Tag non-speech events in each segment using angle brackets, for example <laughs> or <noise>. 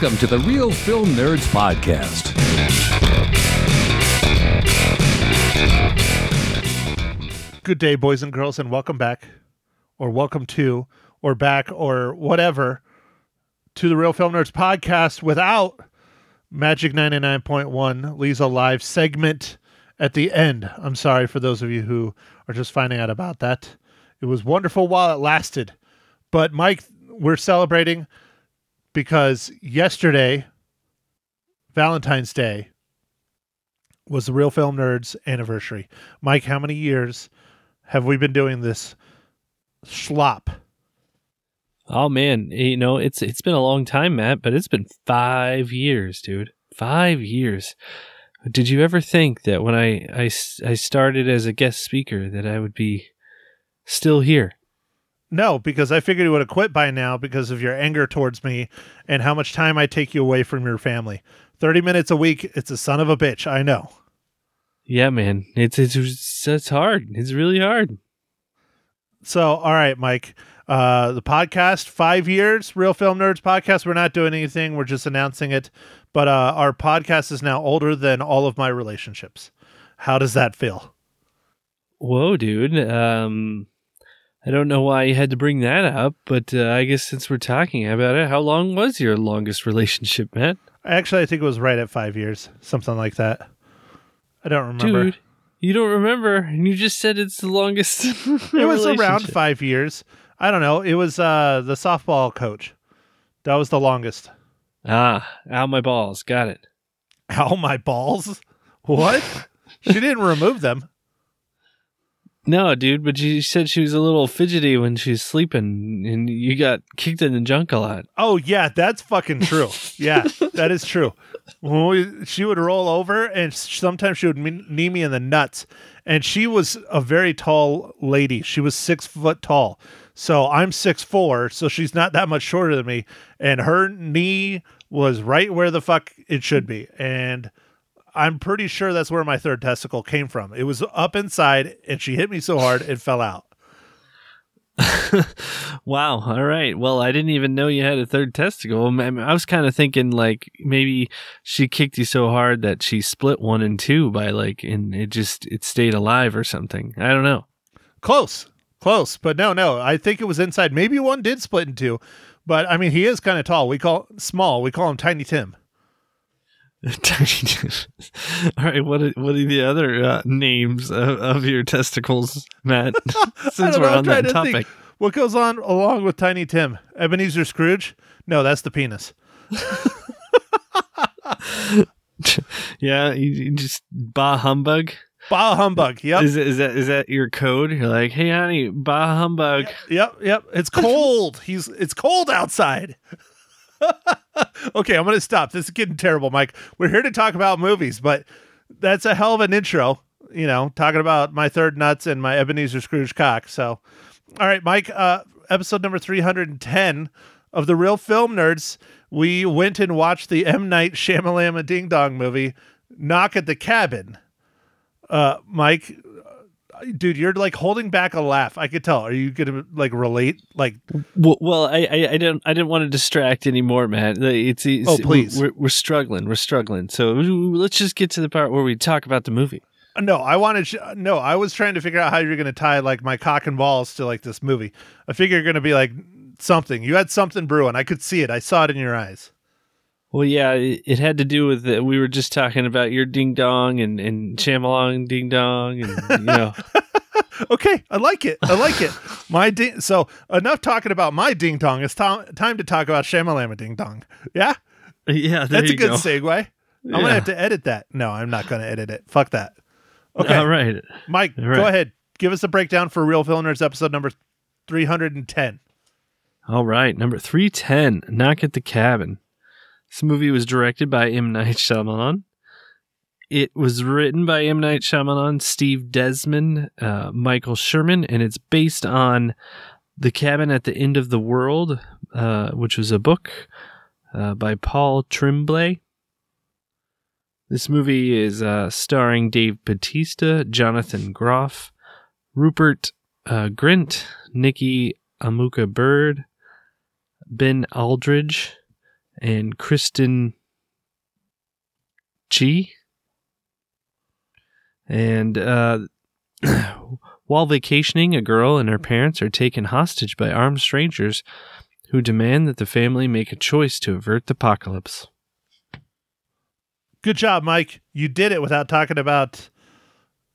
Welcome to the Real Film Nerds Podcast. Good day, boys and girls, and welcome back, or welcome to, or back, or whatever, to the Real Film Nerds podcast without Magic 99.1 Lisa Live segment at the end. I'm sorry for those of you who are just finding out about that. It was wonderful while it lasted. But, Mike, we're celebrating because yesterday, Valentine's Day, was the Real Film Nerds anniversary. Mike, how many years have we been doing this schlop? Oh man, you know it's it's been a long time, Matt, but it's been five years, dude. Five years. Did you ever think that when I, I, I started as a guest speaker that I would be still here? No, because I figured you would have quit by now because of your anger towards me and how much time I take you away from your family. 30 minutes a week, it's a son of a bitch, I know. Yeah, man. It's it's it's hard. It's really hard. So, all right, Mike. Uh the podcast, 5 years, Real Film Nerds podcast. We're not doing anything. We're just announcing it. But uh our podcast is now older than all of my relationships. How does that feel? Whoa, dude. Um I don't know why you had to bring that up, but uh, I guess since we're talking about it, how long was your longest relationship, Matt? Actually, I think it was right at 5 years, something like that. I don't remember. Dude, you don't remember, and you just said it's the longest. <laughs> it was around five years. I don't know. It was uh, the softball coach. That was the longest. Ah, out my balls. Got it. Ow, my balls? What? <laughs> she didn't remove them. No, dude, but you said she was a little fidgety when she's sleeping, and you got kicked in the junk a lot. Oh yeah, that's fucking true. yeah, <laughs> that is true. When we, she would roll over, and sometimes she would knee me in the nuts. And she was a very tall lady. She was six foot tall. So I'm six four, so she's not that much shorter than me. And her knee was right where the fuck it should be. And I'm pretty sure that's where my third testicle came from. It was up inside, and she hit me so hard it fell out. <laughs> wow. All right. Well, I didn't even know you had a third testicle. I was kind of thinking like maybe she kicked you so hard that she split one in two by like, and it just it stayed alive or something. I don't know. Close, close, but no, no. I think it was inside. Maybe one did split in two, but I mean, he is kind of tall. We call small. We call him Tiny Tim. All right, what are, what are the other uh, names of, of, your testicles, Matt? <laughs> Since we're know, on that topic, think. what goes on along with Tiny Tim? Ebenezer Scrooge? No, that's the penis. <laughs> yeah, you, you, just bah humbug. Bah humbug. Yep. Is, is that is that your code? You're like, hey, honey, bah humbug. Yep, yep. It's cold. He's it's cold outside. <laughs> okay, I'm going to stop. This is getting terrible, Mike. We're here to talk about movies, but that's a hell of an intro, you know, talking about my third nuts and my Ebenezer Scrooge cock. So, all right, Mike, uh, episode number 310 of the Real Film Nerds. We went and watched the M. Night Shyamalama Ding Dong movie, Knock at the Cabin. Uh, Mike, dude, you're like holding back a laugh. I could tell. Are you gonna like relate? Like, well, well I, I, I didn't, I didn't want to distract anymore, man. It's, it's oh, please, we're, we're struggling, we're struggling. So let's just get to the part where we talk about the movie. Uh, no, I wanted. Uh, no, I was trying to figure out how you're going to tie like my cock and balls to like this movie. I figure you're going to be like something. You had something brewing. I could see it. I saw it in your eyes. Well, yeah, it, had to do with the, we were just talking about your ding dong and and Chamalong ding dong, and you know. <laughs> okay, I like it. I like it. My ding. So enough talking about my ding dong. It's time time to talk about Shamalama ding dong. Yeah, yeah. That's a good go. segue. I'm gonna have to edit that. No, I'm not gonna edit it. Fuck that. Okay, all right, Mike, all right. go ahead. Give us a breakdown for Real Film Nerds episode number 310. All right, number 310. Knock at the cabin. This movie was directed by M. Night Shyamalan. It was written by M. Night Shyamalan, Steve Desmond, uh, Michael Sherman, and it's based on The Cabin at the End of the World, uh, which was a book uh, by Paul Tremblay. This movie is uh, starring Dave Bautista, Jonathan Groff, Rupert uh, Grint, Nikki Amuka Bird, Ben Aldridge, and Kristen G. And uh, <clears throat> while vacationing, a girl and her parents are taken hostage by armed strangers who demand that the family make a choice to avert the apocalypse. Good job, Mike. You did it without talking about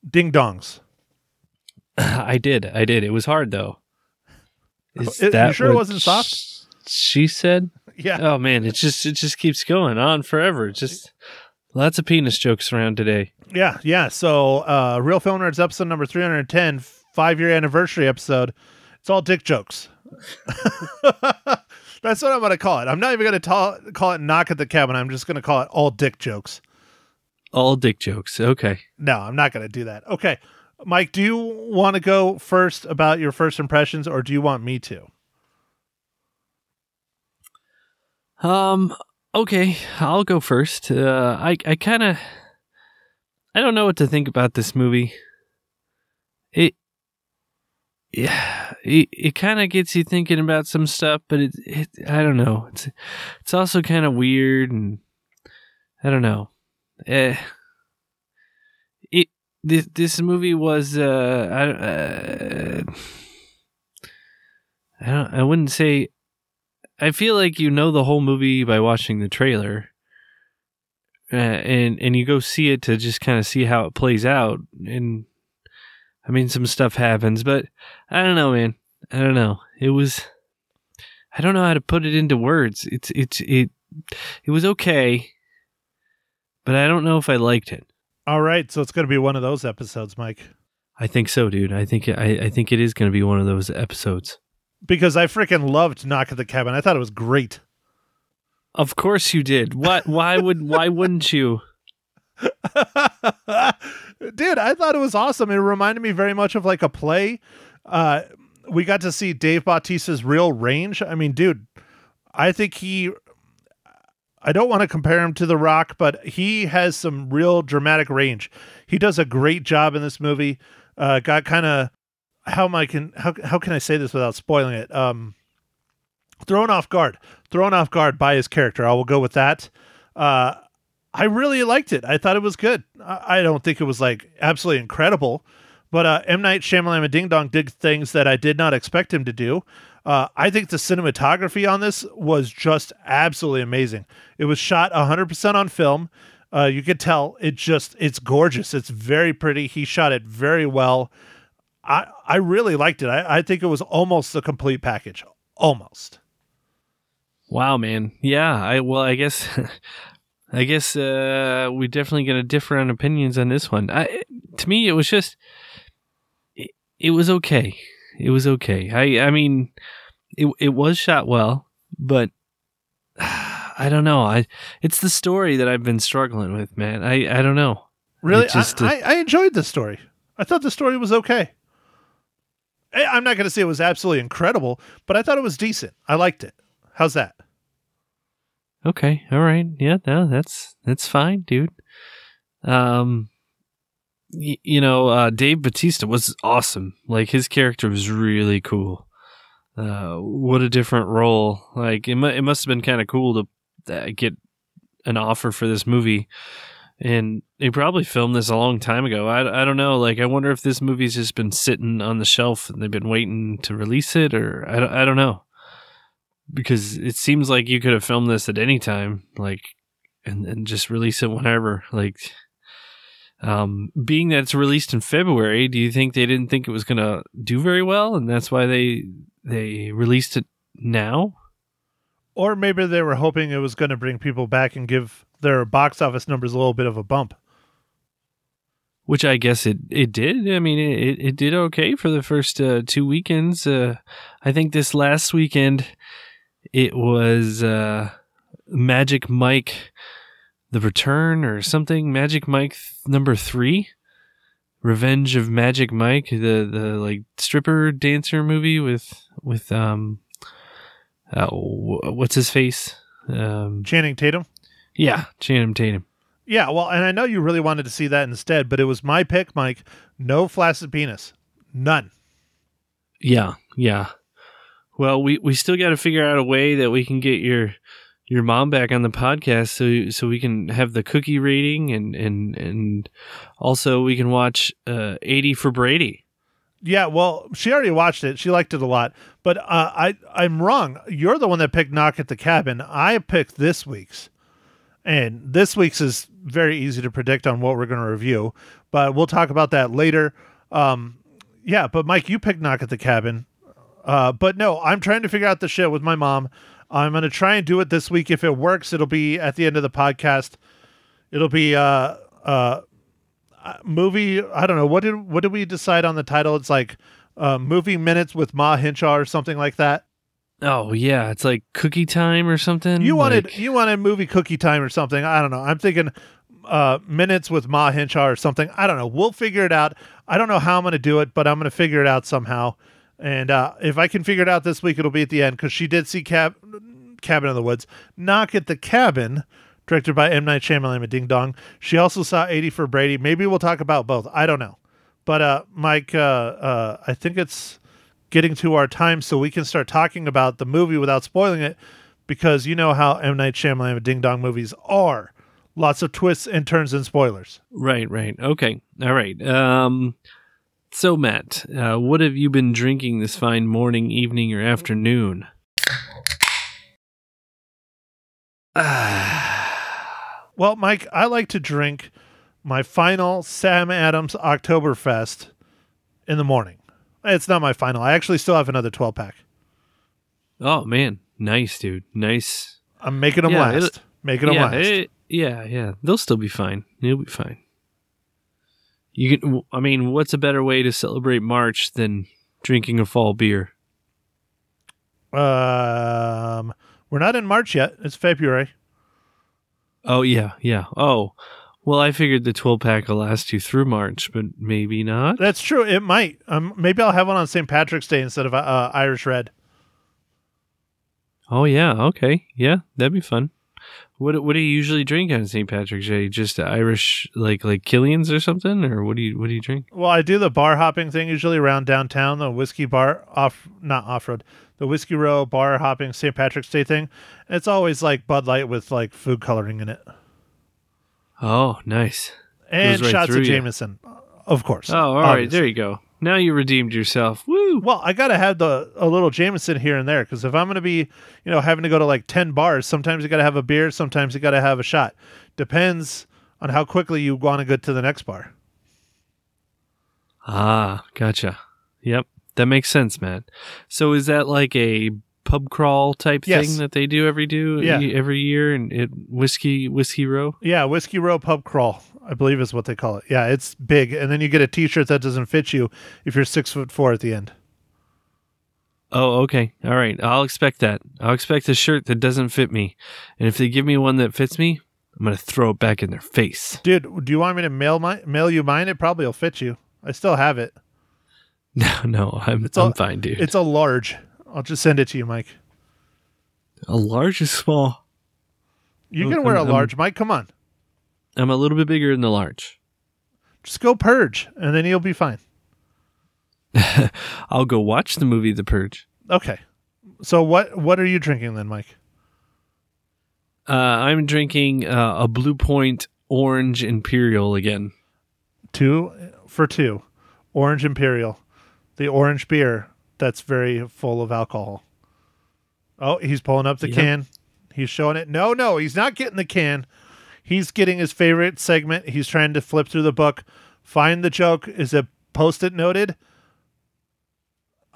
ding dongs. <clears throat> I did. I did. It was hard, though. Is It- you that sure it wasn't soft? She said. Yeah. Oh man, it just it just keeps going on forever. It's just lots of penis jokes around today. Yeah, yeah. So, uh, Real Film Nerds episode number 310, five year anniversary episode. It's all dick jokes. <laughs> That's what I'm going to call it. I'm not even going to call it Knock at the Cabin. I'm just going to call it all dick jokes. All dick jokes. Okay. No, I'm not going to do that. Okay. Mike, do you want to go first about your first impressions or do you want me to? Um. Okay, I'll go first. Uh, I I kind of I don't know what to think about this movie. It yeah, it it kind of gets you thinking about some stuff, but it it I don't know. It's it's also kind of weird and I don't know. Eh, it this this movie was uh I uh, I don't I wouldn't say I feel like you know the whole movie by watching the trailer, uh, and and you go see it to just kind of see how it plays out. And I mean, some stuff happens, but I don't know, man. I don't know. It was. I don't know how to put it into words. It's it's it. It was okay, but I don't know if I liked it. All right. So it's going to be one of those episodes, Mike, I think so, dude. I think I, I think it is going to be one of those episodes. Because I freaking loved Knock at the Cabin. I thought it was great. Of course you did. What? Why would? Why wouldn't you? <laughs> Dude, I thought it was awesome. It reminded me very much of like a play. Uh, we got to see Dave Bautista's real range. I mean, dude, I think he. I don't want to compare him to The Rock, but he has some real dramatic range. He does a great job in this movie. Uh, got kind of how am I can how how can I say this without spoiling it? Um, thrown off guard, thrown off guard by his character. I will go with that. Uh, I really liked it. I thought it was good. I I don't think it was like absolutely incredible, but uh, M Night Shyamalan Ding Dong did things that I did not expect him to do. Uh, I think the cinematography on this was just absolutely amazing. It was shot 100% on film. Uh, you could tell it just it's gorgeous. It's very pretty. He shot it very well. I I really liked it. I, I think it was almost a complete package. Almost. Wow, man. Yeah. I well, I guess, <laughs> I guess uh, we definitely get a different opinions on this one. I, to me, it was just, it, it was okay. It was okay. I, I mean, it it was shot well, but <sighs> I don't know. I, it's the story that I've been struggling with, man. I, I don't know. Really, just, uh, I, I, I enjoyed the story. I thought the story was okay. I- I'm not going to say it was absolutely incredible, but I thought it was decent. I liked it. How's that? Okay, all right, yeah, no, that's that's fine, dude. Um, y- you know, uh, Dave Batista was awesome. Like his character was really cool. Uh, what a different role! Like it, mu- it must have been kind of cool to uh, get an offer for this movie, and they probably filmed this a long time ago. I, I don't know. Like I wonder if this movie's just been sitting on the shelf and they've been waiting to release it, or I don't, I don't know because it seems like you could have filmed this at any time like and and just release it whenever like um being that it's released in February do you think they didn't think it was going to do very well and that's why they they released it now Or maybe they were hoping it was going to bring people back and give their box office numbers a little bit of a bump. which I guess it it did I mean it it, did okay for the first uh, two weekends uh I think this last weekend it was uh Magic Mike the Return or something. Magic Mike th- number three, Revenge of Magic Mike, the the like stripper dancer movie with with um, uh, what's his face? Um, Channing Tatum. yeah, Channing Tatum. Yeah, well, and I know you really wanted to see that instead, but it was my pick, Mike. No flaccid penis. None. Yeah, yeah. Well, we we still got to figure out a way that we can get your your mom back on the podcast so so we can have the cookie rating and and and also we can watch uh 80 for Brady. Yeah, well, she already watched it. She liked it a lot. But uh, I I'm wrong. You're the one that picked Knock at the Cabin. I picked this week's. And this week's is very easy to predict on what we're going to review, but we'll talk about that later. Um, yeah, but Mike, you picked Knock at the Cabin. Uh, but no, I'm trying to figure out the shit with my mom. I'm going to try and do it this week. If it works, it'll be at the end of the podcast. It'll be uh uh movie. I don't know what did what did we decide on the title? It's like uh, movie minutes with Ma Hinshaw or something like that. Oh yeah, it's like cookie time or something. You wanted Like- you wanted movie cookie time or something. I don't know. I'm thinking uh, minutes with Ma Hinshaw or something. I don't know. We'll figure it out. I don't know how I'm going to do it, but I'm going to figure it out somehow. And uh, if I can figure it out this week, it'll be at the end because she did see Cab- Cabin in the Woods. Knock at the Cabin, directed by M Night Shyamalan and Ding Dong. She also saw 80 for Brady. Maybe we'll talk about both. I don't know. But uh, Mike, uh, uh, I think it's getting to our time so we can start talking about the movie without spoiling it because you know how M Night Shyamalan and Ding Dong movies are. Lots of twists and turns and spoilers. Right, right. Okay. All right. Um so Matt, uh, what have you been drinking this fine morning, evening, or afternoon? <sighs> <sighs> Ah, Well, Mike, I like to drink my final Sam Adams Oktoberfest in the morning. It's not my final. I actually still have another 12 pack. oh man, nice, dude. Nice. I'm making them Yeah, last. Making them yeah, last. it- yeah, yeah. They'll still be fine. They'll be fine. You can. I mean, what's a better way to celebrate March than drinking a fall beer? um, we're not in March yet. It's February. Oh yeah, yeah. Oh, well, I figured the twelve pack will last you through March, but maybe not. That's true. It might. Um, maybe I'll have one on St. Patrick's Day instead of uh, Irish Red. Oh yeah, okay, yeah, that'd be fun. What what do you usually drink on St. Patrick's Day? Just Irish, like like Killian's or something, or what do you what do you drink? Well, I do the bar hopping thing usually around downtown, the whiskey bar off, not off road, the whiskey row bar hopping St. Patrick's Day thing. And it's always like Bud Light with like food coloring in it Oh, nice. and right shots of through you. Jameson, of course. Oh, all right, there you go. Now you redeemed yourself. Woo! Well, I gotta have the a little Jameson here and there because if I'm gonna be, you know, having to go to like ten bars, sometimes you gotta have a beer, sometimes you gotta have a shot. Depends on how quickly you want to get to the next bar. Ah, gotcha. Yep, that makes sense, man. So is that like a pub crawl type Yes. thing that they do every do Yeah. every year and it whiskey whiskey row? Yeah, whiskey row pub crawl, I believe is what they call it. Yeah, it's big, and then you get a T-shirt that doesn't fit you if you're six foot four at the end. Oh, okay. All right. I'll expect that. I'll expect a shirt that doesn't fit me. And if they give me one that fits me, I'm going to throw it back in their face. Dude, do you want me to mail my mail you mine? It probably will fit you. I still have it. <laughs> No, no, I'm, It's I'm all- fine, dude. It's a large. I'll just send it to you, Mike. a large is small. You I'm- can wear a I'm- I'm- large, Mike. Come on, I'm a little bit bigger than the large. just go purge, and then you'll be fine. <laughs> I'll go watch the movie The Purge. Okay. So what what are you drinking then, Mike? Uh, I'm drinking uh, a Blue Point Orange Imperial again. Two for two, Orange Imperial, the orange beer that's very full of alcohol. Oh, he's pulling up the can. He's showing it. No, no, he's not getting the can. He's getting his favorite segment. He's trying to flip through the book, find the joke. Is it post-it noted?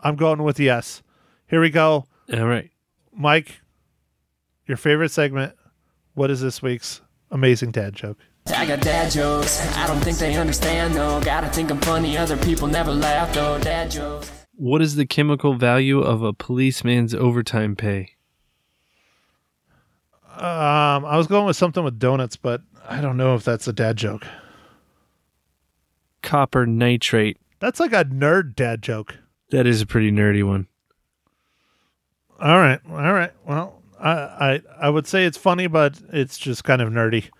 I'm going with yes. Here we go. All right. Mike, your favorite segment. What is this week's amazing dad joke? I got dad jokes. I don't think they understand though. Gotta think I'm funny. Other people never laugh though. Dad jokes. What is the chemical value of a policeman's overtime pay? Um, I was going with something with donuts, but I don't know if that's a dad joke. Copper nitrate. That's like a nerd dad joke. That is a pretty nerdy one. All right, all right. Well, I I, I would say it's funny, but it's just kind of nerdy.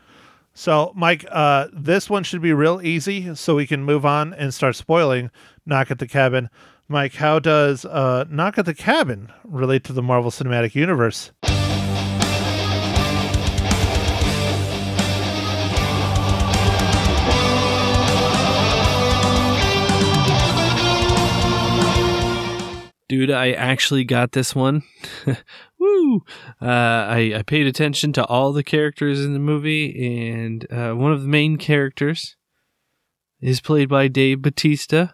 So, Mike, uh, this one should be real easy, so we can move on and start spoiling Knock at the Cabin. Mike, how does uh, Knock at the Cabin relate to the Marvel Cinematic Universe? Dude, I actually got this one. <laughs> Woo! Uh, I, I paid attention to all the characters in the movie, and uh, one of the main characters is played by Dave Batista,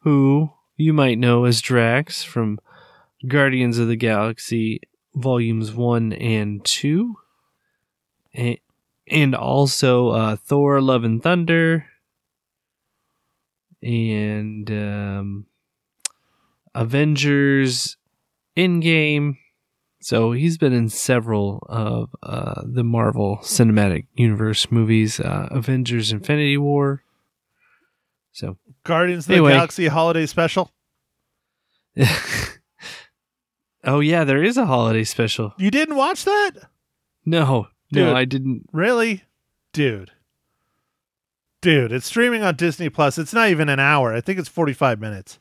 who you might know as Drax from Guardians of the Galaxy Volumes 1 and 2, and, and also uh, Thor Love and Thunder, and um, Avengers Endgame. So he's been in several of uh, the Marvel Cinematic Universe movies, uh, Avengers Infinity War. So, Guardians of the Galaxy Holiday Special. <laughs> oh yeah, there is a holiday special. You didn't watch that? No, Dude. no, I didn't. Really? Dude. Dude, it's streaming on Disney Plus. It's not even an hour. I think it's 45 minutes.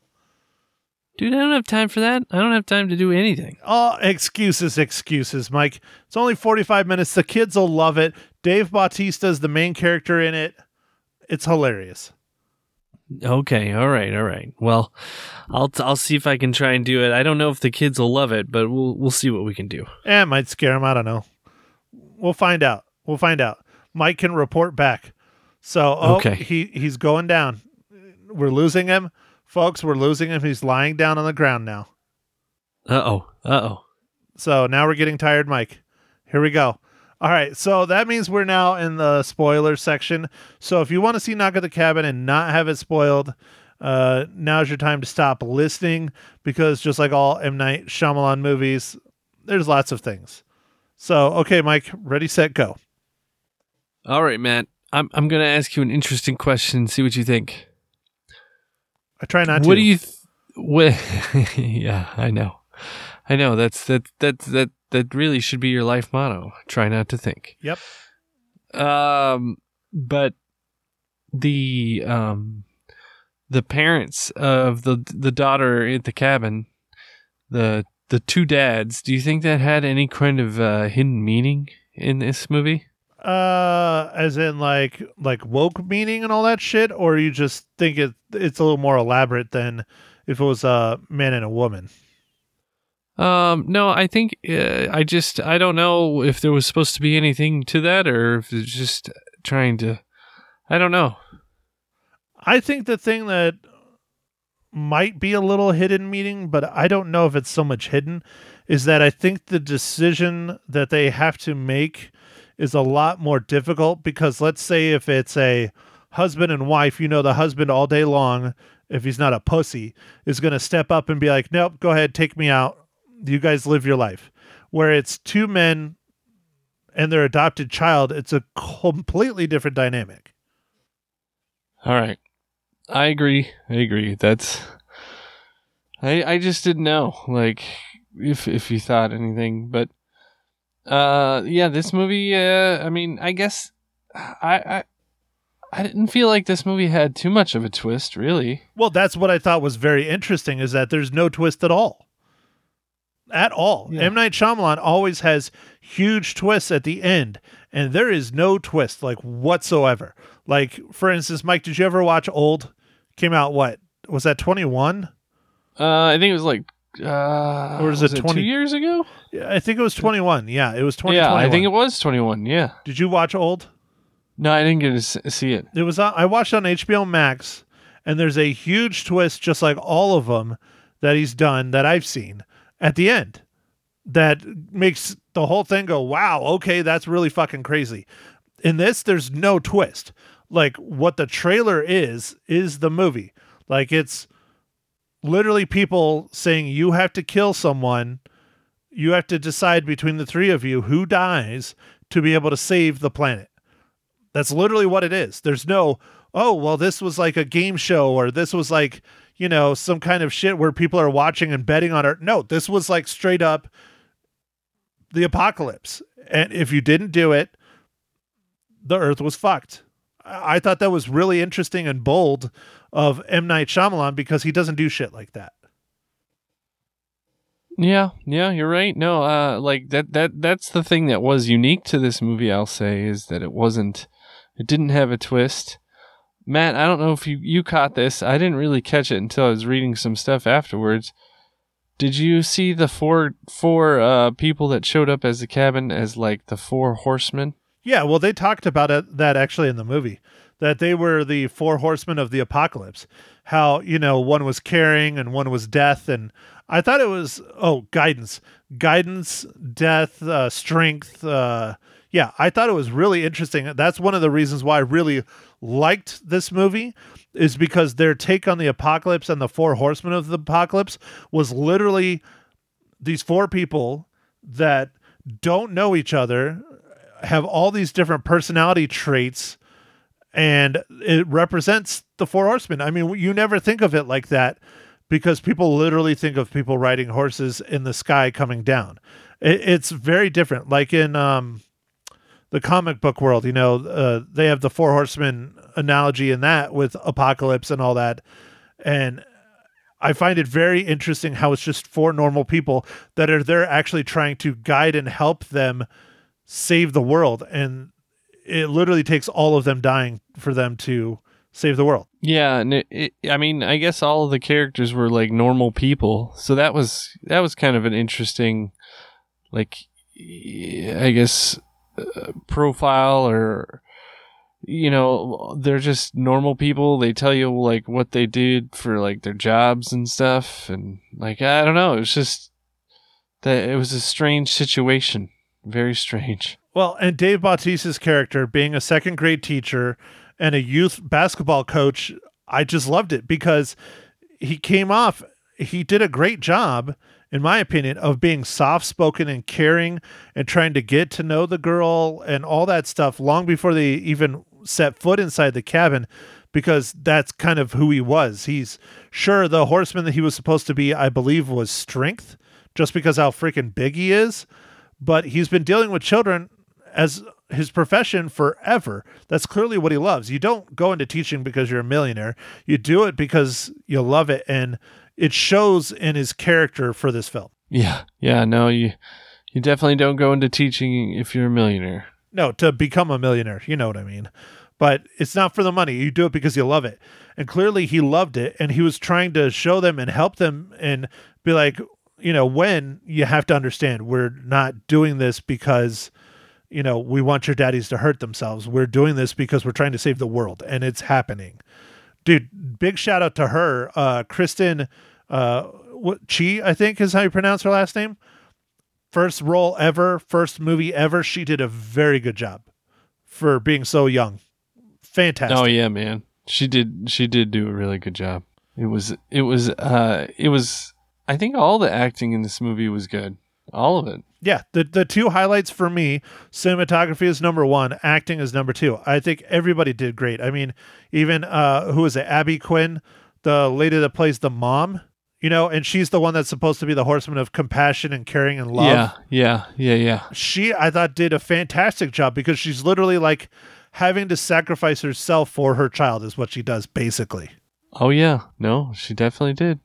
Dude, I don't have time for that. I don't have time to do anything. Oh, excuses, excuses, Mike. It's only 45 minutes. The kids will love it. Dave Bautista is the main character in it. It's hilarious. Okay, all right, all right. Well, I'll I'll see if I can try and do it. I don't know if the kids will love it, but we'll we'll see what we can do. Eh, it might scare him. I don't know. We'll find out. We'll find out. Mike can report back. So, oh, Okay. he he's going down. We're losing him, folks. We're losing him. He's lying down on the ground now. Uh oh, uh oh. So now we're getting tired, Mike. Here we go. All right, so that means we're now in the spoiler section. So if you want to see Knock at the Cabin and not have it spoiled, uh, now's your time to stop listening because just like all M Night Shyamalan movies, there's lots of things. So okay, Mike, ready, set, go. All right, Matt. I'm I'm gonna ask you an interesting question. See what you think. I try not to. what do you? Th- what? <laughs> yeah, I know, I know. That's that that that that really should be your life motto. Try not to think. Yep. Um, but the um the parents of the the daughter at the cabin, the the two dads. Do you think that had any kind of uh, hidden meaning in this movie? Uh, as in like like woke meaning and all that shit, or you just think it it's a little more elaborate than if it was a man and a woman. Um, no, I think uh, I just I don't know if there was supposed to be anything to that or if it's just trying to. I don't know. I think the thing that might be a little hidden meaning, but I don't know if it's so much hidden, is that I think the decision that they have to make is a lot more difficult because let's say if it's a husband and wife, you know, the husband all day long, if he's not a pussy, is going to step up and be like, nope, go ahead, take me out. You guys live your life. Where it's two men and their adopted child, it's a completely different dynamic. All right, I agree. I agree. That's. I I just didn't know like if if you thought anything, but uh yeah, this movie. Uh, I mean, I guess I I I didn't feel like this movie had too much of a twist, really. Well, that's what I thought was very interesting is that there's no twist at all. At all. Yeah. M. Night Shyamalan always has huge twists at the end, and there is no twist, like whatsoever. Like, for instance, Mike, did you ever watch Old? Came out what? Was that 21? Uh, I think it was like. Uh, Or is was it it 20 two years ago? Yeah, I think it was 21. Yeah, it was 2021. Yeah, I think it was 21. Yeah. Did you watch Old? No, I didn't get to see it. It was on, I watched on HBO Max, and there's a huge twist, just like all of them that he's done that I've seen at the end, that makes the whole thing go, "Wow, okay, that's really fucking crazy." In this, there's no twist. Like what the trailer is is the movie. Like it's literally people saying you have to kill someone. You have to decide between the three of you who dies to be able to save the planet. That's literally what it is. There's no, oh, well, this was like a game show or this was like, you know, some kind of shit where people are watching and betting on it. No, this was like straight up the apocalypse. And if you didn't do it, the earth was fucked. I I thought that was really interesting and bold of M. Night Shyamalan because he doesn't do shit like that. Yeah, yeah, you're right. No, uh, like that that that's the thing that was unique to this movie. I'll say is that it wasn't, it didn't have a twist. Matt, I don't know if you you caught this. I didn't really catch it until I was reading some stuff afterwards. Did you see the four four uh, people that showed up as the cabin as like the four horsemen? Yeah, well, they talked about it, that actually in the movie, that they were the four horsemen of the apocalypse. How, you know, one was caring and one was death. And I thought it was, oh, guidance, guidance, death, uh, strength. Uh, yeah, I thought it was really interesting. That's one of the reasons why I really liked this movie is because their take on the apocalypse and the four horsemen of the apocalypse was literally these four people that don't know each other have all these different personality traits and it represents the four horsemen. I mean, you never think of it like that because people literally think of people riding horses in the sky coming down. It, it's very different. Like in um, the comic book world, you know, uh, they have the four horsemen analogy in that with apocalypse and all that. And I find it very interesting how it's just four normal people that are there actually trying to guide and help them save the world and it literally takes all of them dying for them to save the world. Yeah, and it, it, I mean, I guess all of the characters were like normal people, so that was that was kind of an interesting, like, I guess, uh, profile or you know they're just normal people. They tell you like what they did for like their jobs and stuff. And like i don't know. It was just that it was a strange situation. Very strange. Well and dave bautista's character being a second grade teacher and a youth basketball coach i just loved it because he came off he did a great job in my opinion of being soft spoken and caring and trying to get to know the girl and all that stuff long before they even set foot inside the cabin because that's kind of who he was. He's sure the horseman that he was supposed to be, I believe, was strength, just because how freaking big he is. But he's been dealing with children as his profession forever. That's clearly what he loves. You don't go into teaching because you're a millionaire. You do it because you love it, and it shows in his character for this film. yeah yeah no you you definitely don't go into teaching if you're a millionaire No, to become a millionaire. You know what I mean. But it's not for the money. You do it because you love it. And clearly he loved it. And he was trying to show them and help them and be like, you know, when you have to understand we're not doing this because, you know, we want your daddies to hurt themselves. We're doing this because we're trying to save the world. And it's happening. Dude, big shout out to her. Uh Kristen uh Chi, I think is how you pronounce her last name first role ever, first movie ever. She did a very good job for being so young. Fantastic. Oh yeah, man. She did she did do a really good job. It was it was uh it was I think all the acting in this movie was good. All of it. Yeah, the the two highlights for me, cinematography is number one, acting is number two. I think everybody did great. I mean, even uh who is it, Abby Quinn, the lady that plays the mom, you know, and she's the one that's supposed to be the horseman of compassion and caring and love. Yeah, yeah, yeah, yeah. She I thought did a fantastic job because she's literally like having to sacrifice herself for her child is what she does basically. Oh yeah. No, she definitely did.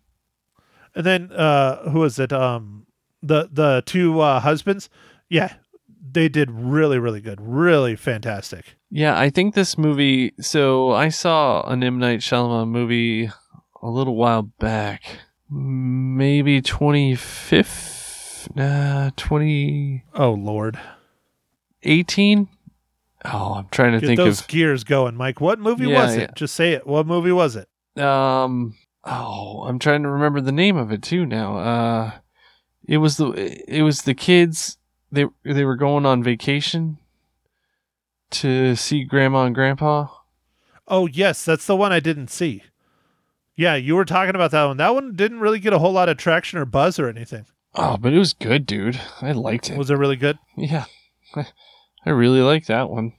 And then uh who is it? Um the the two uh husbands. Yeah. They did really, really good. Really fantastic. Yeah, I think this movie. So I saw an M Night Shyamalan movie a little while back, maybe twenty fifth, uh, Oh Lord. eighteen. Oh, I'm trying to Get think those of gears going, Mike. What movie Yeah, was it? yeah. Just say it. What movie was it? um. Oh, I'm trying to remember the name of it too now. Uh, it was the it was the kids. They they were going on vacation to see grandma and grandpa. Oh yes, that's the one I didn't see. Yeah, you were talking about that one. That one didn't really get a whole lot of traction or buzz or anything. Oh, but it was good, dude. I liked it. Was it really good? Yeah, <laughs> I really liked that one.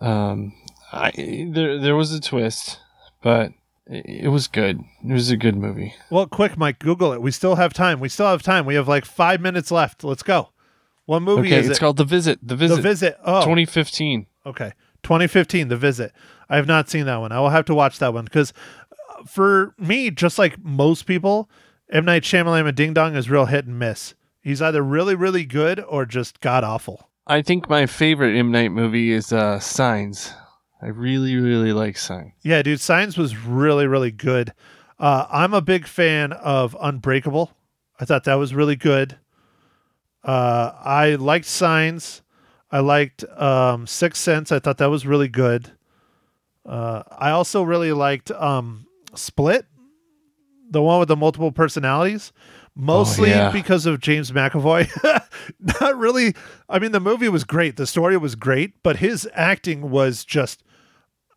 Um, I there there was a twist, but it, was good. It was a good movie. Well, quick, Mike, Google it. We still have time. We still have time. We have like five minutes left. Let's go. What movie okay, is it's it? called The Visit. The Visit. The Visit. Oh, 2015. okay. 2015, The Visit. I have not seen that one. I will have to watch that one because for me, just like most people, M. Night Shyamalan and Ding Dong is real hit and miss. He's either really, really good or just god awful. I think my favorite M Night movie is uh, Signs. I really, really like Signs. Yeah, dude, Signs was really, really good. Uh, I'm a big fan of Unbreakable. I thought that was really good. Uh, I liked Signs. I liked um, Sixth Sense. I thought that was really good. Uh, I also really liked um, Split, the one with the multiple personalities, mostly yeah. because of James McAvoy. <laughs> Not really. I mean, the movie was great. The story was great, but his acting was just.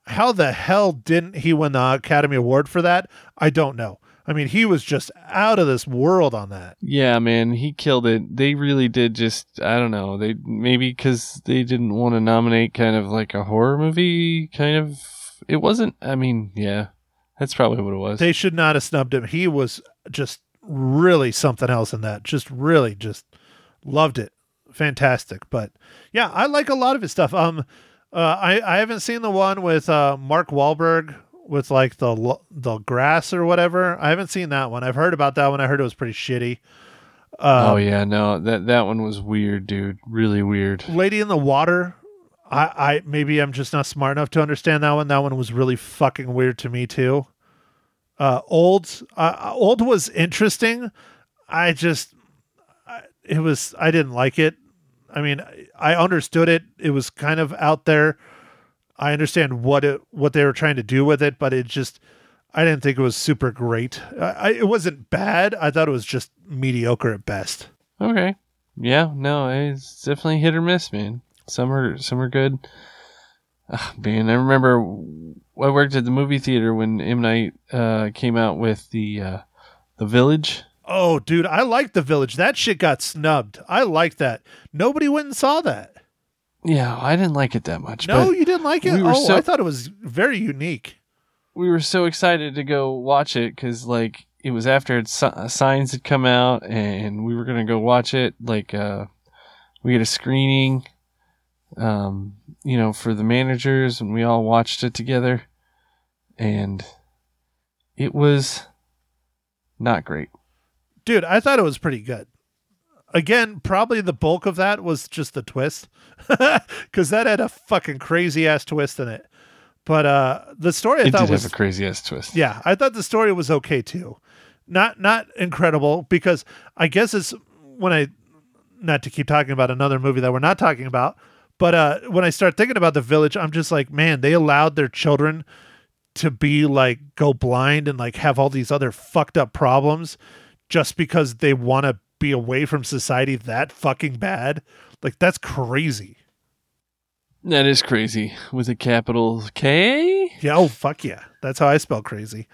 How the hell didn't he win the Academy Award for that? I don't know. I mean, he was just out of this world on that. Yeah, man, he killed it. They really did just, I don't know, they maybe because they didn't want to nominate kind of like a horror movie, kind of. It wasn't, I mean, yeah, that's probably what it was. They should not have snubbed him. He was just really something else in that. Just really just loved it. Fantastic. But yeah, I like a lot of his stuff. Um, uh, I I haven't seen the one with uh Mark Wahlberg with like the the grass or whatever. I haven't seen that one. I've heard about that one. I heard it was pretty shitty. Uh, oh yeah, no, that that one was weird, dude. Really weird. Lady in the Water. I, I maybe I'm just not smart enough to understand that one. That one was really fucking weird to me too. Uh, old, uh, old was interesting. I just, I, it was. I didn't like it. I mean, I understood it. It was kind of out there. I understand what it what they were trying to do with it, but it just I didn't think it was super great. I, it wasn't bad. I thought it was just mediocre at best. Okay. Yeah, no, it's definitely hit or miss, man. Some are some are good. Ah, man, I remember I worked at the movie theater when M Night uh, came out with the uh, the Village. Oh, dude, I liked the village. That shit got snubbed. I liked that. Nobody went and saw that. Yeah, I didn't like it that much. No, you didn't like it. we oh, so- I thought it was very unique. we were so excited to go watch it because like it was after it, signs had come out and we were gonna go watch it. Like uh, we had a screening, um, you know, for the managers, and we all watched it together, and it was not great. Dude, I thought it was pretty good. Again, probably the bulk of that was just the twist. <laughs> Cuz that had a fucking crazy ass twist in it. But uh the story I it thought did was have a crazy ass twist. Yeah, I thought the story was okay too. Not not incredible because I guess it's when I not to keep talking about another movie that we're not talking about, but uh when I start thinking about the village, I'm just like, man, they allowed their children to be like go blind and like have all these other fucked up problems just because they want to be away from society that fucking bad. Like that's crazy. That is crazy with a capital K. Yeah, oh fuck yeah. That's how I spell crazy.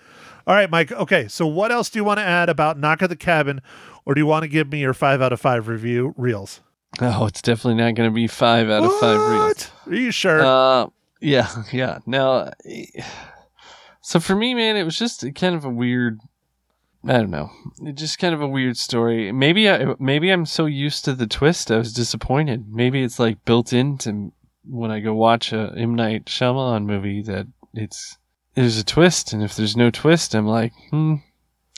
All right, Mike. Okay, so what else do you want to add about Knock at the Cabin, or do you want to give me your five out of five review reels? Oh, it's definitely not going to be five out of five reels. Are you sure? Uh, yeah, <laughs> yeah. Now, <sighs> so for me, man, it was just kind of a weird. I don't know. It just kind of a weird story. Maybe I, maybe I'm so used to the twist, I was disappointed. Maybe it's like built into when I go watch a M Night Shyamalan movie that it's there's a twist, and if there's no twist, I'm like, hmm,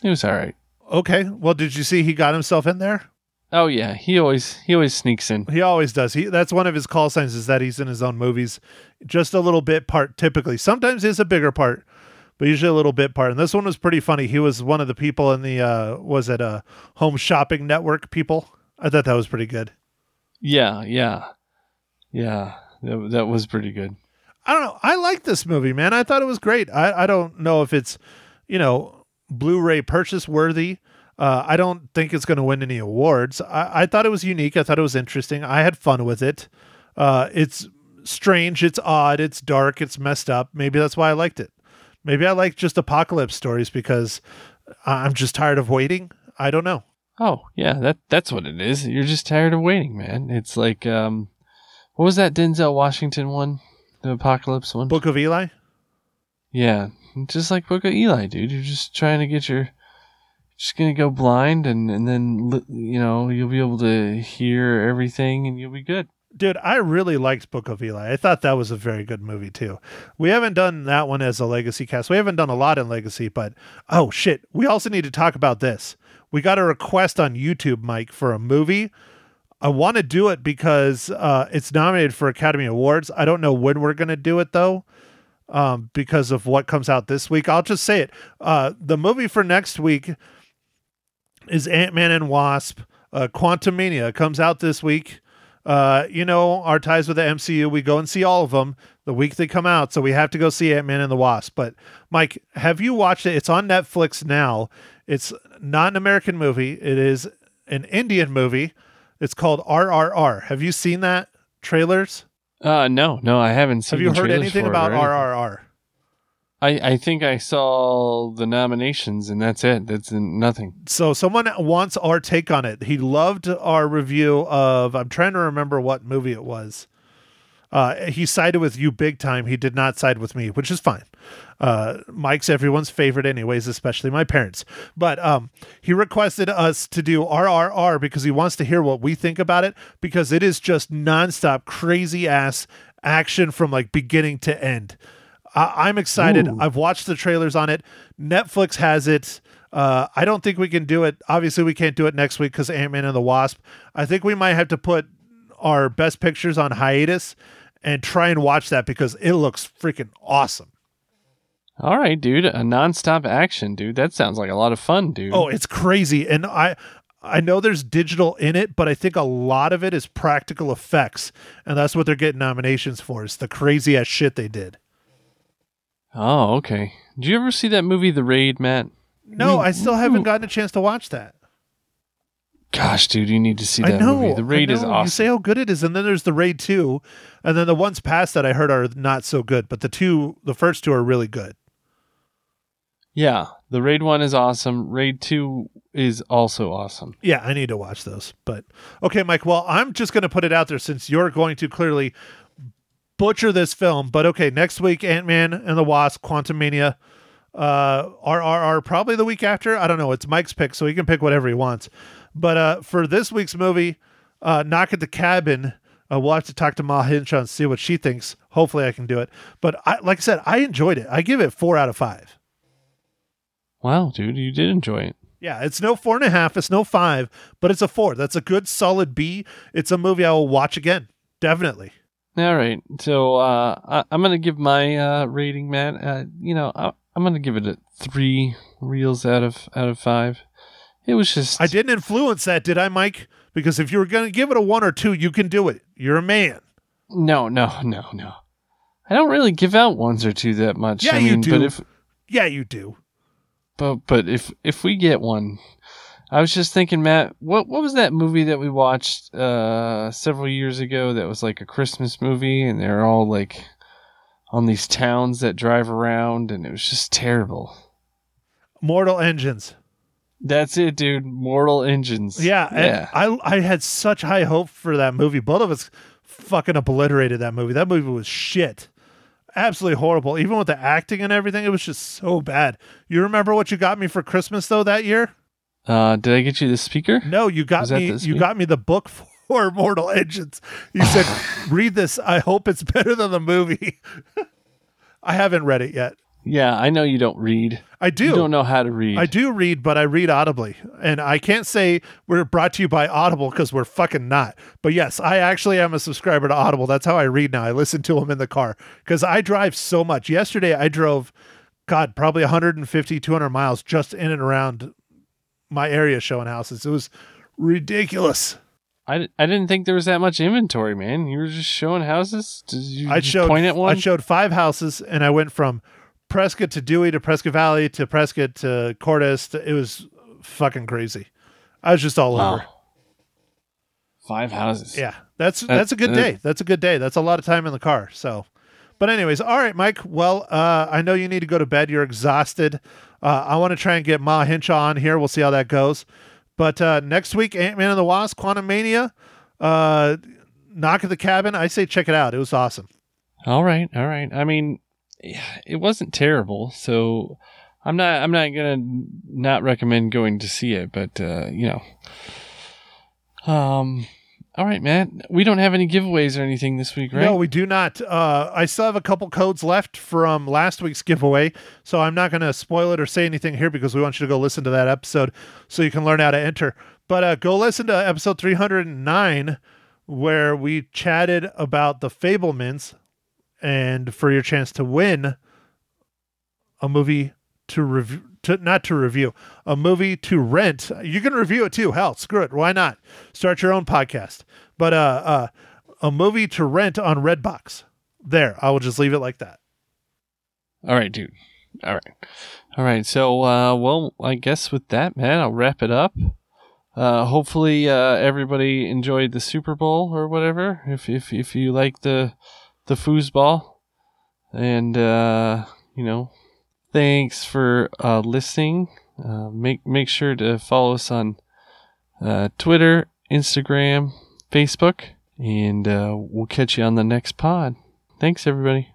it was all right. okay. Well, did you see he got himself in there? Oh yeah, he always he always sneaks in. He always does. He that's one of his call signs is that he's in his own movies, just a little bit part. Typically, sometimes it's a bigger part, but usually a little bit part. And this one was pretty funny. He was one of the people in the uh, was it a home shopping network people. I thought that was pretty good. Yeah, yeah, yeah. That that was pretty good. I don't know. I like this movie, man. I thought it was great. I, I don't know if it's, you know, Blu-ray purchase worthy. Uh, I don't think it's going to win any awards. I, I thought it was unique. I thought it was interesting. I had fun with it. Uh, it's strange. It's odd. It's dark. It's messed up. Maybe that's why I liked it. Maybe I like just apocalypse stories because I'm just tired of waiting. I don't know. Oh yeah, that that's what it is. You're just tired of waiting, man. It's like um, what was that Denzel Washington one, the apocalypse one? Book of Eli. Yeah, just like Book of Eli, dude. You're just trying to get your, just gonna go blind, and and then you know you'll be able to hear everything, and you'll be good. Dude, I really liked Book of Eli. I thought that was a very good movie too. We haven't done that one as a legacy cast. We haven't done a lot in legacy, but oh shit, we also need to talk about this. We got a request on YouTube, Mike, for a movie. I want to do it because uh, it's nominated for Academy Awards. I don't know when we're going to do it though, um, because of what comes out this week. I'll just say it. Uh, the movie for next week is Ant Man and Wasp. Uh, Quantumania comes out this week. Uh, you know, our ties with the MCU, we go and see all of them the week they come out. So we have to go see Ant Man and the Wasp. But Mike, have you watched it? It's on Netflix now. It's not an American movie, it is an Indian movie. It's called RRR. Have you seen that trailers? Uh, no, no, I haven't seen. Have you heard anything about. RRR? I, I think I saw the nominations and that's it. That's nothing. So someone wants our take on it. He loved our review of I'm trying to remember what movie it was. Uh, he sided with you big time. He did not side with me, which is fine. Uh, Mike's everyone's favorite, anyways, especially my parents. But um, he requested us to do RRR because he wants to hear what we think about it because it is just nonstop crazy ass action from like beginning to end. I- I'm excited. Ooh. I've watched the trailers on it. Netflix has it. Uh, I don't think we can do it. Obviously, we can't do it next week because Ant Man and the Wasp. I think we might have to put our best pictures on hiatus and try and watch that because it looks freaking awesome. All right, dude. A nonstop action, dude. That sounds like a lot of fun, dude. Oh, it's crazy. And I I know there's digital in it, but I think a lot of it is practical effects. And that's what they're getting nominations for. Is the crazy ass shit they did. Oh, okay. Did you ever see that movie, The Raid, Matt? No, I still haven't gotten a chance to watch that. Gosh, dude, you need to see I that know. movie. The Raid I is awesome. You say how good it is, and then there's the Raid two, and then the ones past that I heard are not so good. But the two, the first two are really good. yeah, the Raid one is awesome. Raid two is also awesome. Yeah, I need to watch those. But okay, Mike. Well, I'm just going to put it out there since you're going to clearly butcher this film. But okay, next week, Ant Man and the Wasp, Quantumania, uh, RRR, probably the week after. I don't know. It's Mike's pick, so he can pick whatever he wants. But uh, for this week's movie, uh, Knock at the Cabin, uh, we'll have to talk to Ma Hinshaw and see what she thinks. Hopefully, I can do it. But I, like I said, I enjoyed it. I give it four out of five. Wow, dude, you did enjoy it. Yeah, it's no four and a half, it's no five, but it's a four. That's a good solid B. It's a movie I will watch again. Definitely. All right, so uh, I, I'm gonna give my uh, rating, Matt. Uh, you know, I, I'm gonna give it a three reels out of out of five. It was just I didn't influence that, did I, Mike? Because if you were going to give it a one or two, you can do it. You're a man. No, no, no, no. I don't really give out ones or two that much. Yeah, I you do. But if Yeah, you do. but but if if we get one, I was just thinking, Matt. What what was that movie that we watched uh, several years ago? That was like a Christmas movie, and they're all like on these towns that drive around, and it was just terrible. Mortal Engines. That's it, dude. Mortal Engines. Yeah, yeah. I I had such high hope for that movie. Both of us fucking obliterated that movie. That movie was shit. Absolutely horrible. Even with the acting and everything, it was just so bad. You remember what you got me for Christmas though that year? Uh, did I get you the speaker? No, you got me. You got me the book <laughs> for Mortal Engines. You said, <laughs> "Read this. I hope it's better than the movie." <laughs> I haven't read it yet. Yeah, I know you don't read. I do. You don't know how to read. I do read, but I read audibly, and I can't say we're brought to you by Audible because we're fucking not. But yes, I actually am a subscriber to Audible. That's how I read now. I listen to them in the car because I drive so much. Yesterday, I drove, God, probably 150, 200 miles just in and around my area showing houses. It was ridiculous. I, I didn't think there was that much inventory, man. You were just showing houses. Did you I showed point at one? I showed five houses, and I went from Prescott to Dewey to Prescott Valley to Prescott to Cordes. To, it was fucking crazy. I was just all Wow. over. Five houses. Yeah, that's that's a good day. That's a good day. That's a lot of time in the car. So, but anyways, all right, Mike. Well, uh, I know you need to go to bed. You're exhausted. Uh, I want to try and get Ma Hinshaw on here. We'll see how that goes. But uh, next week, Ant Man and the Wasp, Quantumania, uh, Knock at the Cabin. I say check it out. It was awesome. All right, all right. I mean, it wasn't terrible, so I'm not I'm not gonna not recommend going to see it, but uh, you know, um, all right, man. We don't have any giveaways or anything this week, right? No, we do not. Uh, I still have a couple codes left from last week's giveaway, so I'm not going to spoil it or say anything here because we want you to go listen to that episode so you can learn how to enter. But uh, go listen to episode 309 where we chatted about the Fabelmans and for your chance to win a movie to review to not to review a movie to rent. You can review it too. Hell, screw it. Why not? Start your own podcast. But uh, uh, a movie to rent on Redbox. There, I will just leave it like that. All right, dude. All right. All right. So, uh, well, I guess with that, man, I'll wrap it up. Uh, hopefully, uh, everybody enjoyed the Super Bowl or whatever. If if if you like the the foosball, and uh, you know, thanks for uh, listening. Uh, make make sure to follow us on uh, Twitter, Instagram, Facebook, and uh, we'll catch you on the next pod. Thanks, everybody.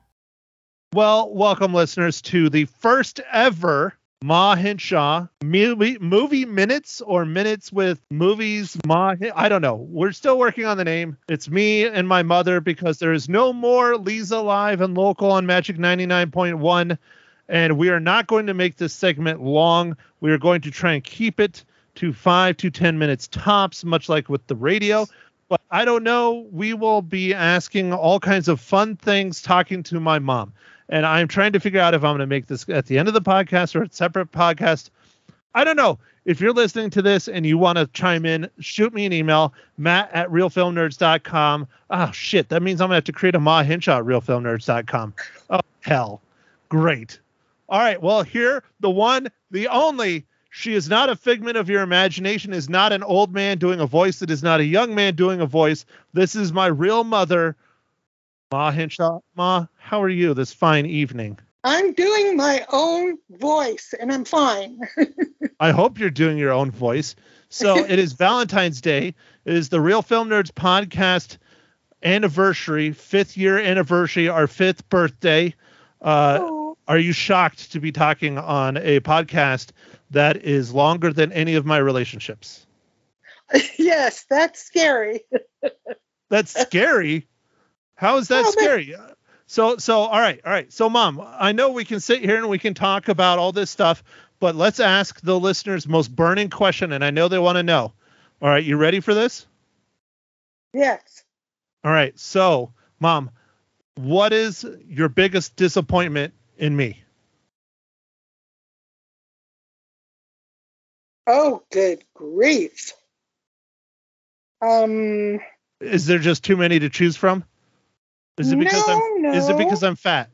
Well, welcome listeners to the first ever Ma Hinshaw movie, movie minutes or minutes with movies. Ma, I don't know. We're still working on the name. It's me and my mother because there is no more Lisa live and local on Magic 99.1. And we are not going to make this segment long. We are going to try and keep it to five to 10 minutes tops, much like with the radio. But I don't know. We will be asking all kinds of fun things, talking to my mom and I'm trying to figure out if I'm going to make this at the end of the podcast or a separate podcast. I don't know. If you're listening to this and you want to chime in, shoot me an email, matt at realfilmnerds.com. Oh, ah, shit. That means I'm going to have to create a Ma Hinshaw at realfilmnerds.com. Oh, hell. Great. All right. Well, here, the one, the only. She is not a figment of your imagination, is not an old man doing a voice, it is not a young man doing a voice. This is my real mother, Ma Hinshaw. Ma, how are you this fine evening? I'm doing my own voice and I'm fine. <laughs> I hope you're doing your own voice. So <laughs> it is Valentine's Day. It is the Real Film Nerds podcast anniversary, fifth year anniversary, our fifth birthday. Uh, Oh, are you shocked to be talking on a podcast that is longer than any of my relationships? <laughs> yes, that's scary. <laughs> That's scary. How is that Oh, scary? So so all right, all right. So mom, I know we can sit here and we can talk about all this stuff, but let's ask the listeners most burning question and I know they want to know. All right, you ready for this? Yes. All right. So, mom, what is your biggest disappointment in me? Oh, good grief. Um, Is there just too many to choose from? Is it because no, I'm no, is it because I'm fat?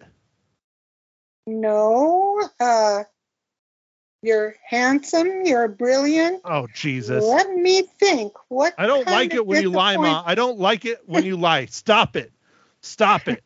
no. Uh, you're handsome. You're brilliant. Oh Jesus. Let me think. What? I don't like it when you lie, Ma. I don't like it when you lie. Stop it. Stop it.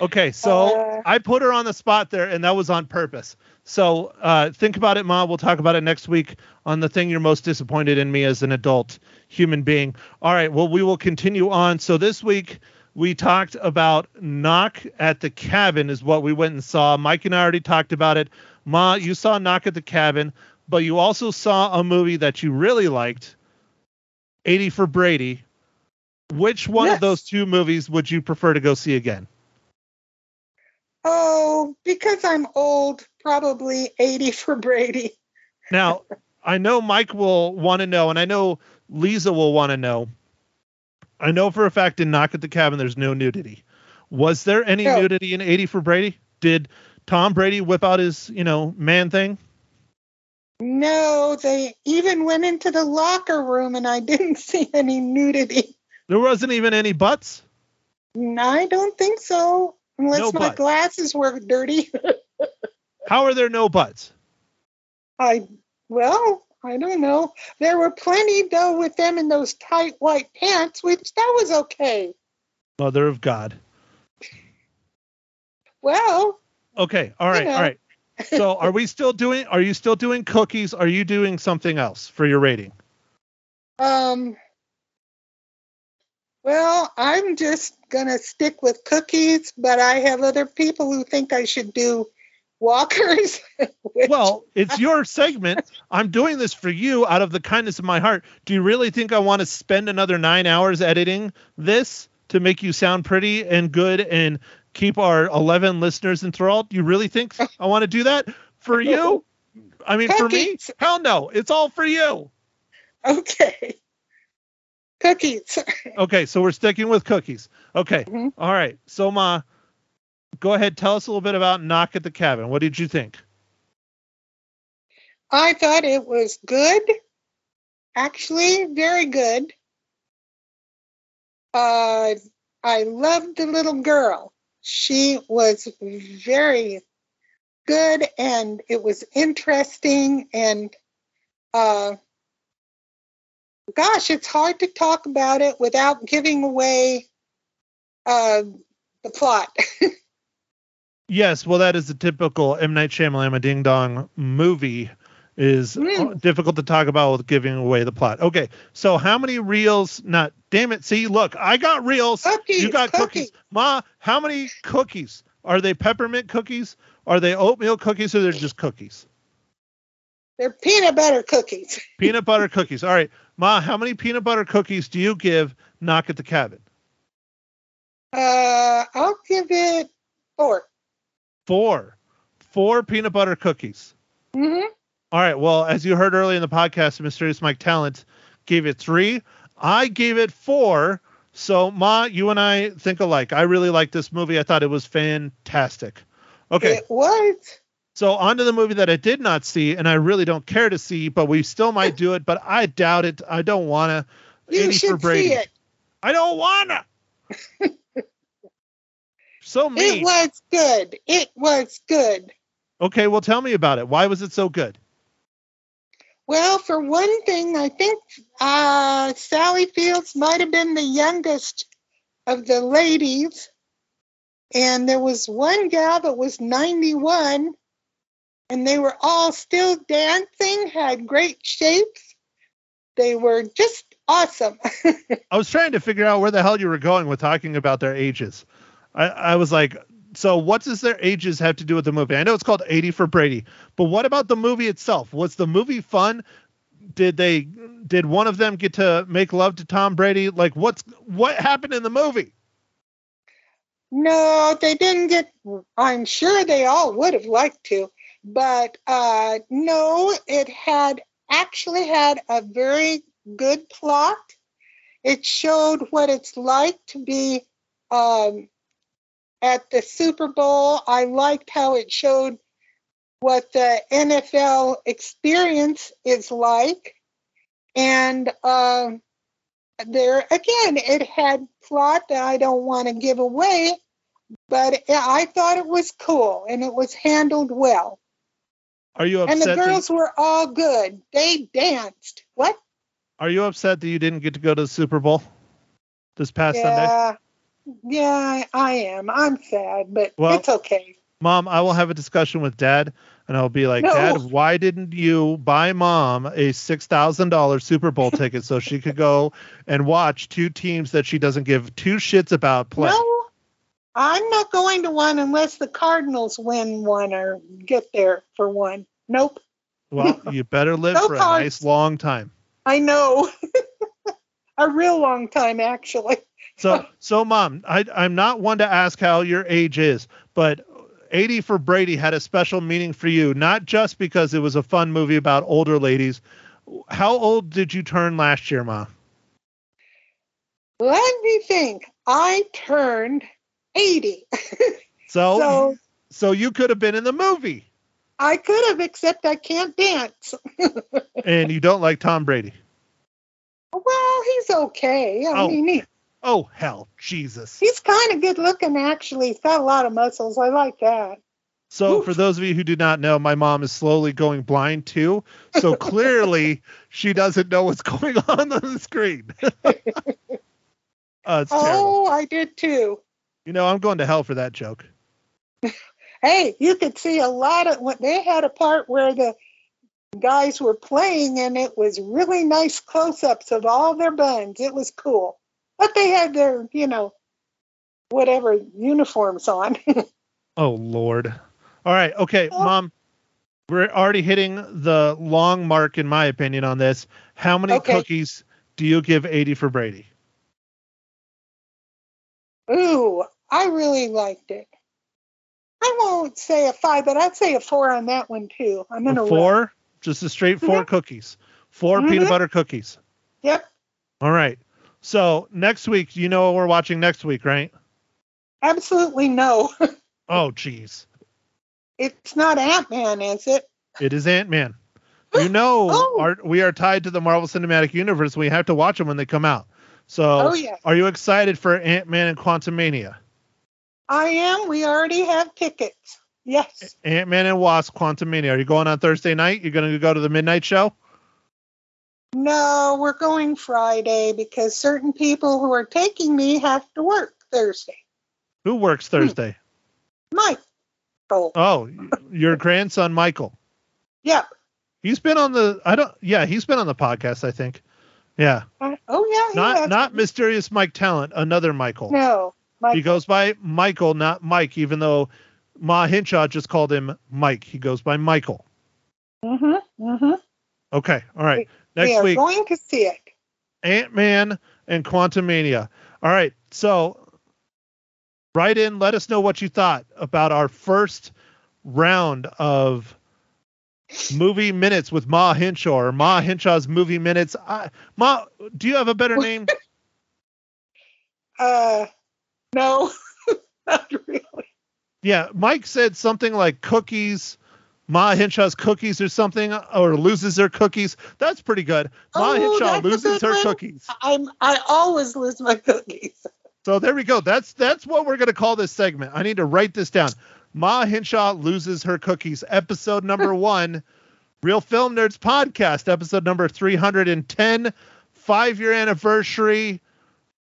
Okay, so Uh. I put her on the spot there, and that was on purpose. So uh, think about it, Ma. We'll talk about it next week on the thing you're most disappointed in me as an adult human being. All right, well, we will continue on. So this week we talked about Knock at the Cabin, is what we went and saw. Mike and I already talked about it. Ma, you saw Knock at the Cabin, but you also saw a movie that you really liked, 80 for Brady. Which one of those two movies would you prefer to go see again? Oh, because I'm old, probably 80 for Brady. Now, I know Mike will want to know, and I know Lisa will want to know. I know for a fact in Knock at the Cabin there's no nudity. Was there any No. nudity in 80 for Brady? Did Tom Brady whip out his, you know, man thing? No, they even went into the locker room and I didn't <laughs> see any nudity. There wasn't even any butts. I don't think so, unless No my butts. glasses were dirty. <laughs> How are there no buts? I, well, I don't know. There were plenty though with them in those tight white pants, which that was okay. Mother of God. Well, Okay, all right, know. all right. So, <laughs> are we still doing? Are you still doing cookies? Are you doing something else for your rating? um, well, I'm just gonna stick with cookies, but I have other people who think I should do walkers. <laughs> Well, it's your segment. I'm doing this for you out of the kindness of my heart. Do you really think I want to spend another nine hours editing this to make you sound pretty and good and keep our 11 listeners enthralled? Do you really think I want to do that for <laughs> you? I mean, for me? Hell no. It's all for you. okay, cookies. <laughs> Okay, so we're sticking with cookies. Okay. Mhm. All right. So, Ma, go ahead. Tell us a little bit about Knock at the Cabin. What did you think? I thought it was good. Actually, very good. Uh, I loved the little girl. She was very good and it was interesting and uh, gosh, it's hard to talk about it without giving away uh, the plot. <laughs> Yes, well, that is the typical M Night Shyamalan Ding Dong movie. Is Mm. difficult to talk about with giving away the plot. Okay, so how many reels? Not damn it. See, look, I got reels. Cookies, you got cookies. cookies. Ma, how many cookies? Are they peppermint cookies? Are they oatmeal cookies or they're just cookies? They're peanut butter cookies. <laughs> Peanut butter cookies. All right. Ma, how many peanut butter cookies do you give Knock at the Cabin? Uh, I'll give it four. Four. Four peanut butter cookies. hmm All right. Well, as you heard earlier in the podcast, Mysterious Mike Talent gave it three. I gave it four. So, Ma, you and I think alike. I really like this movie. I thought it was fantastic. Okay. It was. So, on to the movie that I did not see, and I really don't care to see, but we still might do it, but I doubt it. I don't want to. You 80 for should see it. I don't want to. so <laughs> It was good. It was good. Okay. Well, tell me about it. Why was it so good? Well, for one thing, I think uh, Sally Fields might have been the youngest of the ladies. And there was one gal that was 91, and they were all still dancing, had great shapes. They were just awesome. <laughs> I was trying to figure out where the hell you were going with talking about their ages. I, I was like, so what does their ages have to do with the movie? I know it's called 80 for Brady, but what about the movie itself? Was the movie fun? Did they did one of them get to make love to Tom Brady? Like what's what happened in the movie? No, they didn't get. I'm sure they all would have liked to, but uh, no, it had actually had a very good plot. It showed what it's like to be um, at the Super Bowl. I liked how it showed what the NFL experience is like, and uh, there again, it had plot that I don't want to give away, but I thought it was cool and it was handled well. Are you upset? And the upset? that- girls were all good. They danced. What? are you upset that you didn't get to go to the Super Bowl this past Sunday? yeah. Yeah, I am. I'm sad, but Well- it's okay. Mom, I will have a discussion with Dad, and I'll be like, No. Dad, why didn't you buy Mom a six thousand dollars Super Bowl <laughs> ticket so she could go and watch two teams that she doesn't give two shits about play? No, I'm not going to one unless the Cardinals win one or get there for one. Nope. Well, <laughs> you better live No for a cards. nice long time. I know. <laughs> a real long time, actually. So, so Mom, I, I'm not one to ask how your age is, but 80 for Brady had a special meaning for you, not just because it was a fun movie about older ladies. How old did you turn last year, Mom? Let me think. I turned 80. <laughs> So, So so you could have been in the movie, I could have, except I can't dance. <laughs> and you don't like Tom Brady. Well, he's okay. I Oh. mean, he, Oh hell, Jesus! he's kind of good looking, actually. He's got a lot of muscles. I like that. So Oof. for those of you who do not know, my mom is slowly going blind too. So <laughs> clearly she doesn't know what's going <laughs> on on the screen. uh, it's terrible. Oh, I did too. You know, I'm going to hell for that joke. Hey, you could see a lot of what they had a part where the guys were playing, and it was really nice close ups of all their buns. It was cool. But they had their, you know, whatever uniforms on. <laughs> Oh Lord. All right, okay, Oh. mom. We're already hitting the long mark in my opinion on this. How many Okay. cookies do you give 80 for Brady? Ooh, I really liked it. I won't say a five, but I'd say a four on that one too. I'm gonna a four? Just a straight 4 Mhm. cookies. 4 peanut Mhm. butter cookies. Yep, All right. So next week, you know what we're watching next week, right? absolutely no. <laughs> Oh, jeez. it's not Ant Man, is it? It is Ant Man. <gasps> You know, Oh. our, we are tied to the Marvel Cinematic Universe. We have to watch them when they come out. So, Oh, yeah. are you excited for Ant Man and Quantumania? I am. We already have tickets. Yes. Ant Man and Wasp Quantumania. Are you going on Thursday night? You're going to go to the midnight show? No, we're going Friday because certain people who are taking me have to work Thursday. Who works Thursday? Mike. Oh, your grandson Michael. yeah. He's been on the I don't yeah, he's been on the podcast, I think. Yeah. Uh, oh, yeah. Not has- not mysterious Mike Talent, another Michael. No. He goes by Michael, not Mike, even though Ma Hinshaw just called him Mike. He goes by Michael. Mm-hmm. Mm-hmm. Okay. All right. we Next are week, going to see it. Ant Man and Quantumania. All right. So write in, let us know what you thought about our first round of movie minutes with Ma Hinshaw or Ma Hinshaw's movie minutes. I, Ma, do you have a better <laughs> name? Uh, no, <laughs> not really. Yeah, Mike said something like cookies. Ma Hinshaw's cookies or something, or loses her cookies. That's pretty good. Ma Oh, a loses her one. cookies. I'm. I always lose my cookies. So there we go. That's that's what we're gonna call this segment. I need to write this down. Ma Hinshaw loses her cookies. Episode number <laughs> one, Real Film Nerds podcast. Episode number three hundred and ten, five year anniversary.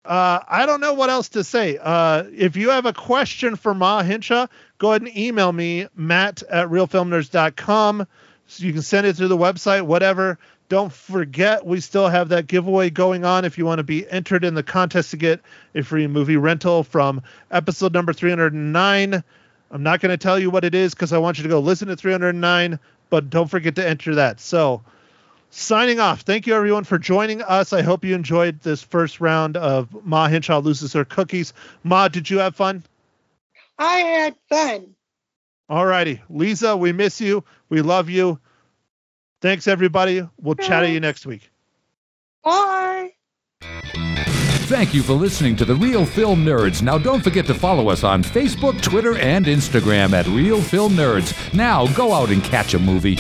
Uh, I don't know what else to say. Uh, if you have a question for Ma Hinshaw, go ahead and email me, Matt at realfilmnerds.com. So you can send it through the website, whatever. Don't forget, we still have that giveaway going on if you want to be entered in the contest to get a free movie rental from episode number 309. I'm not going to tell you what it is because I want you to go listen to 309, but don't forget to enter that. So, signing off. Thank you, everyone, for joining us. I hope you enjoyed this first round of Ma Hinshaw loses her cookies. Ma, did you have fun? I had fun. All righty. Lisa, we miss you. We love you. Thanks, everybody. We'll chat to you next week. Bye. Thank you for listening to The Real Film Nerds. Now, don't forget to follow us on Facebook, Twitter, and Instagram at Real Film Nerds. Now, go out and catch a movie.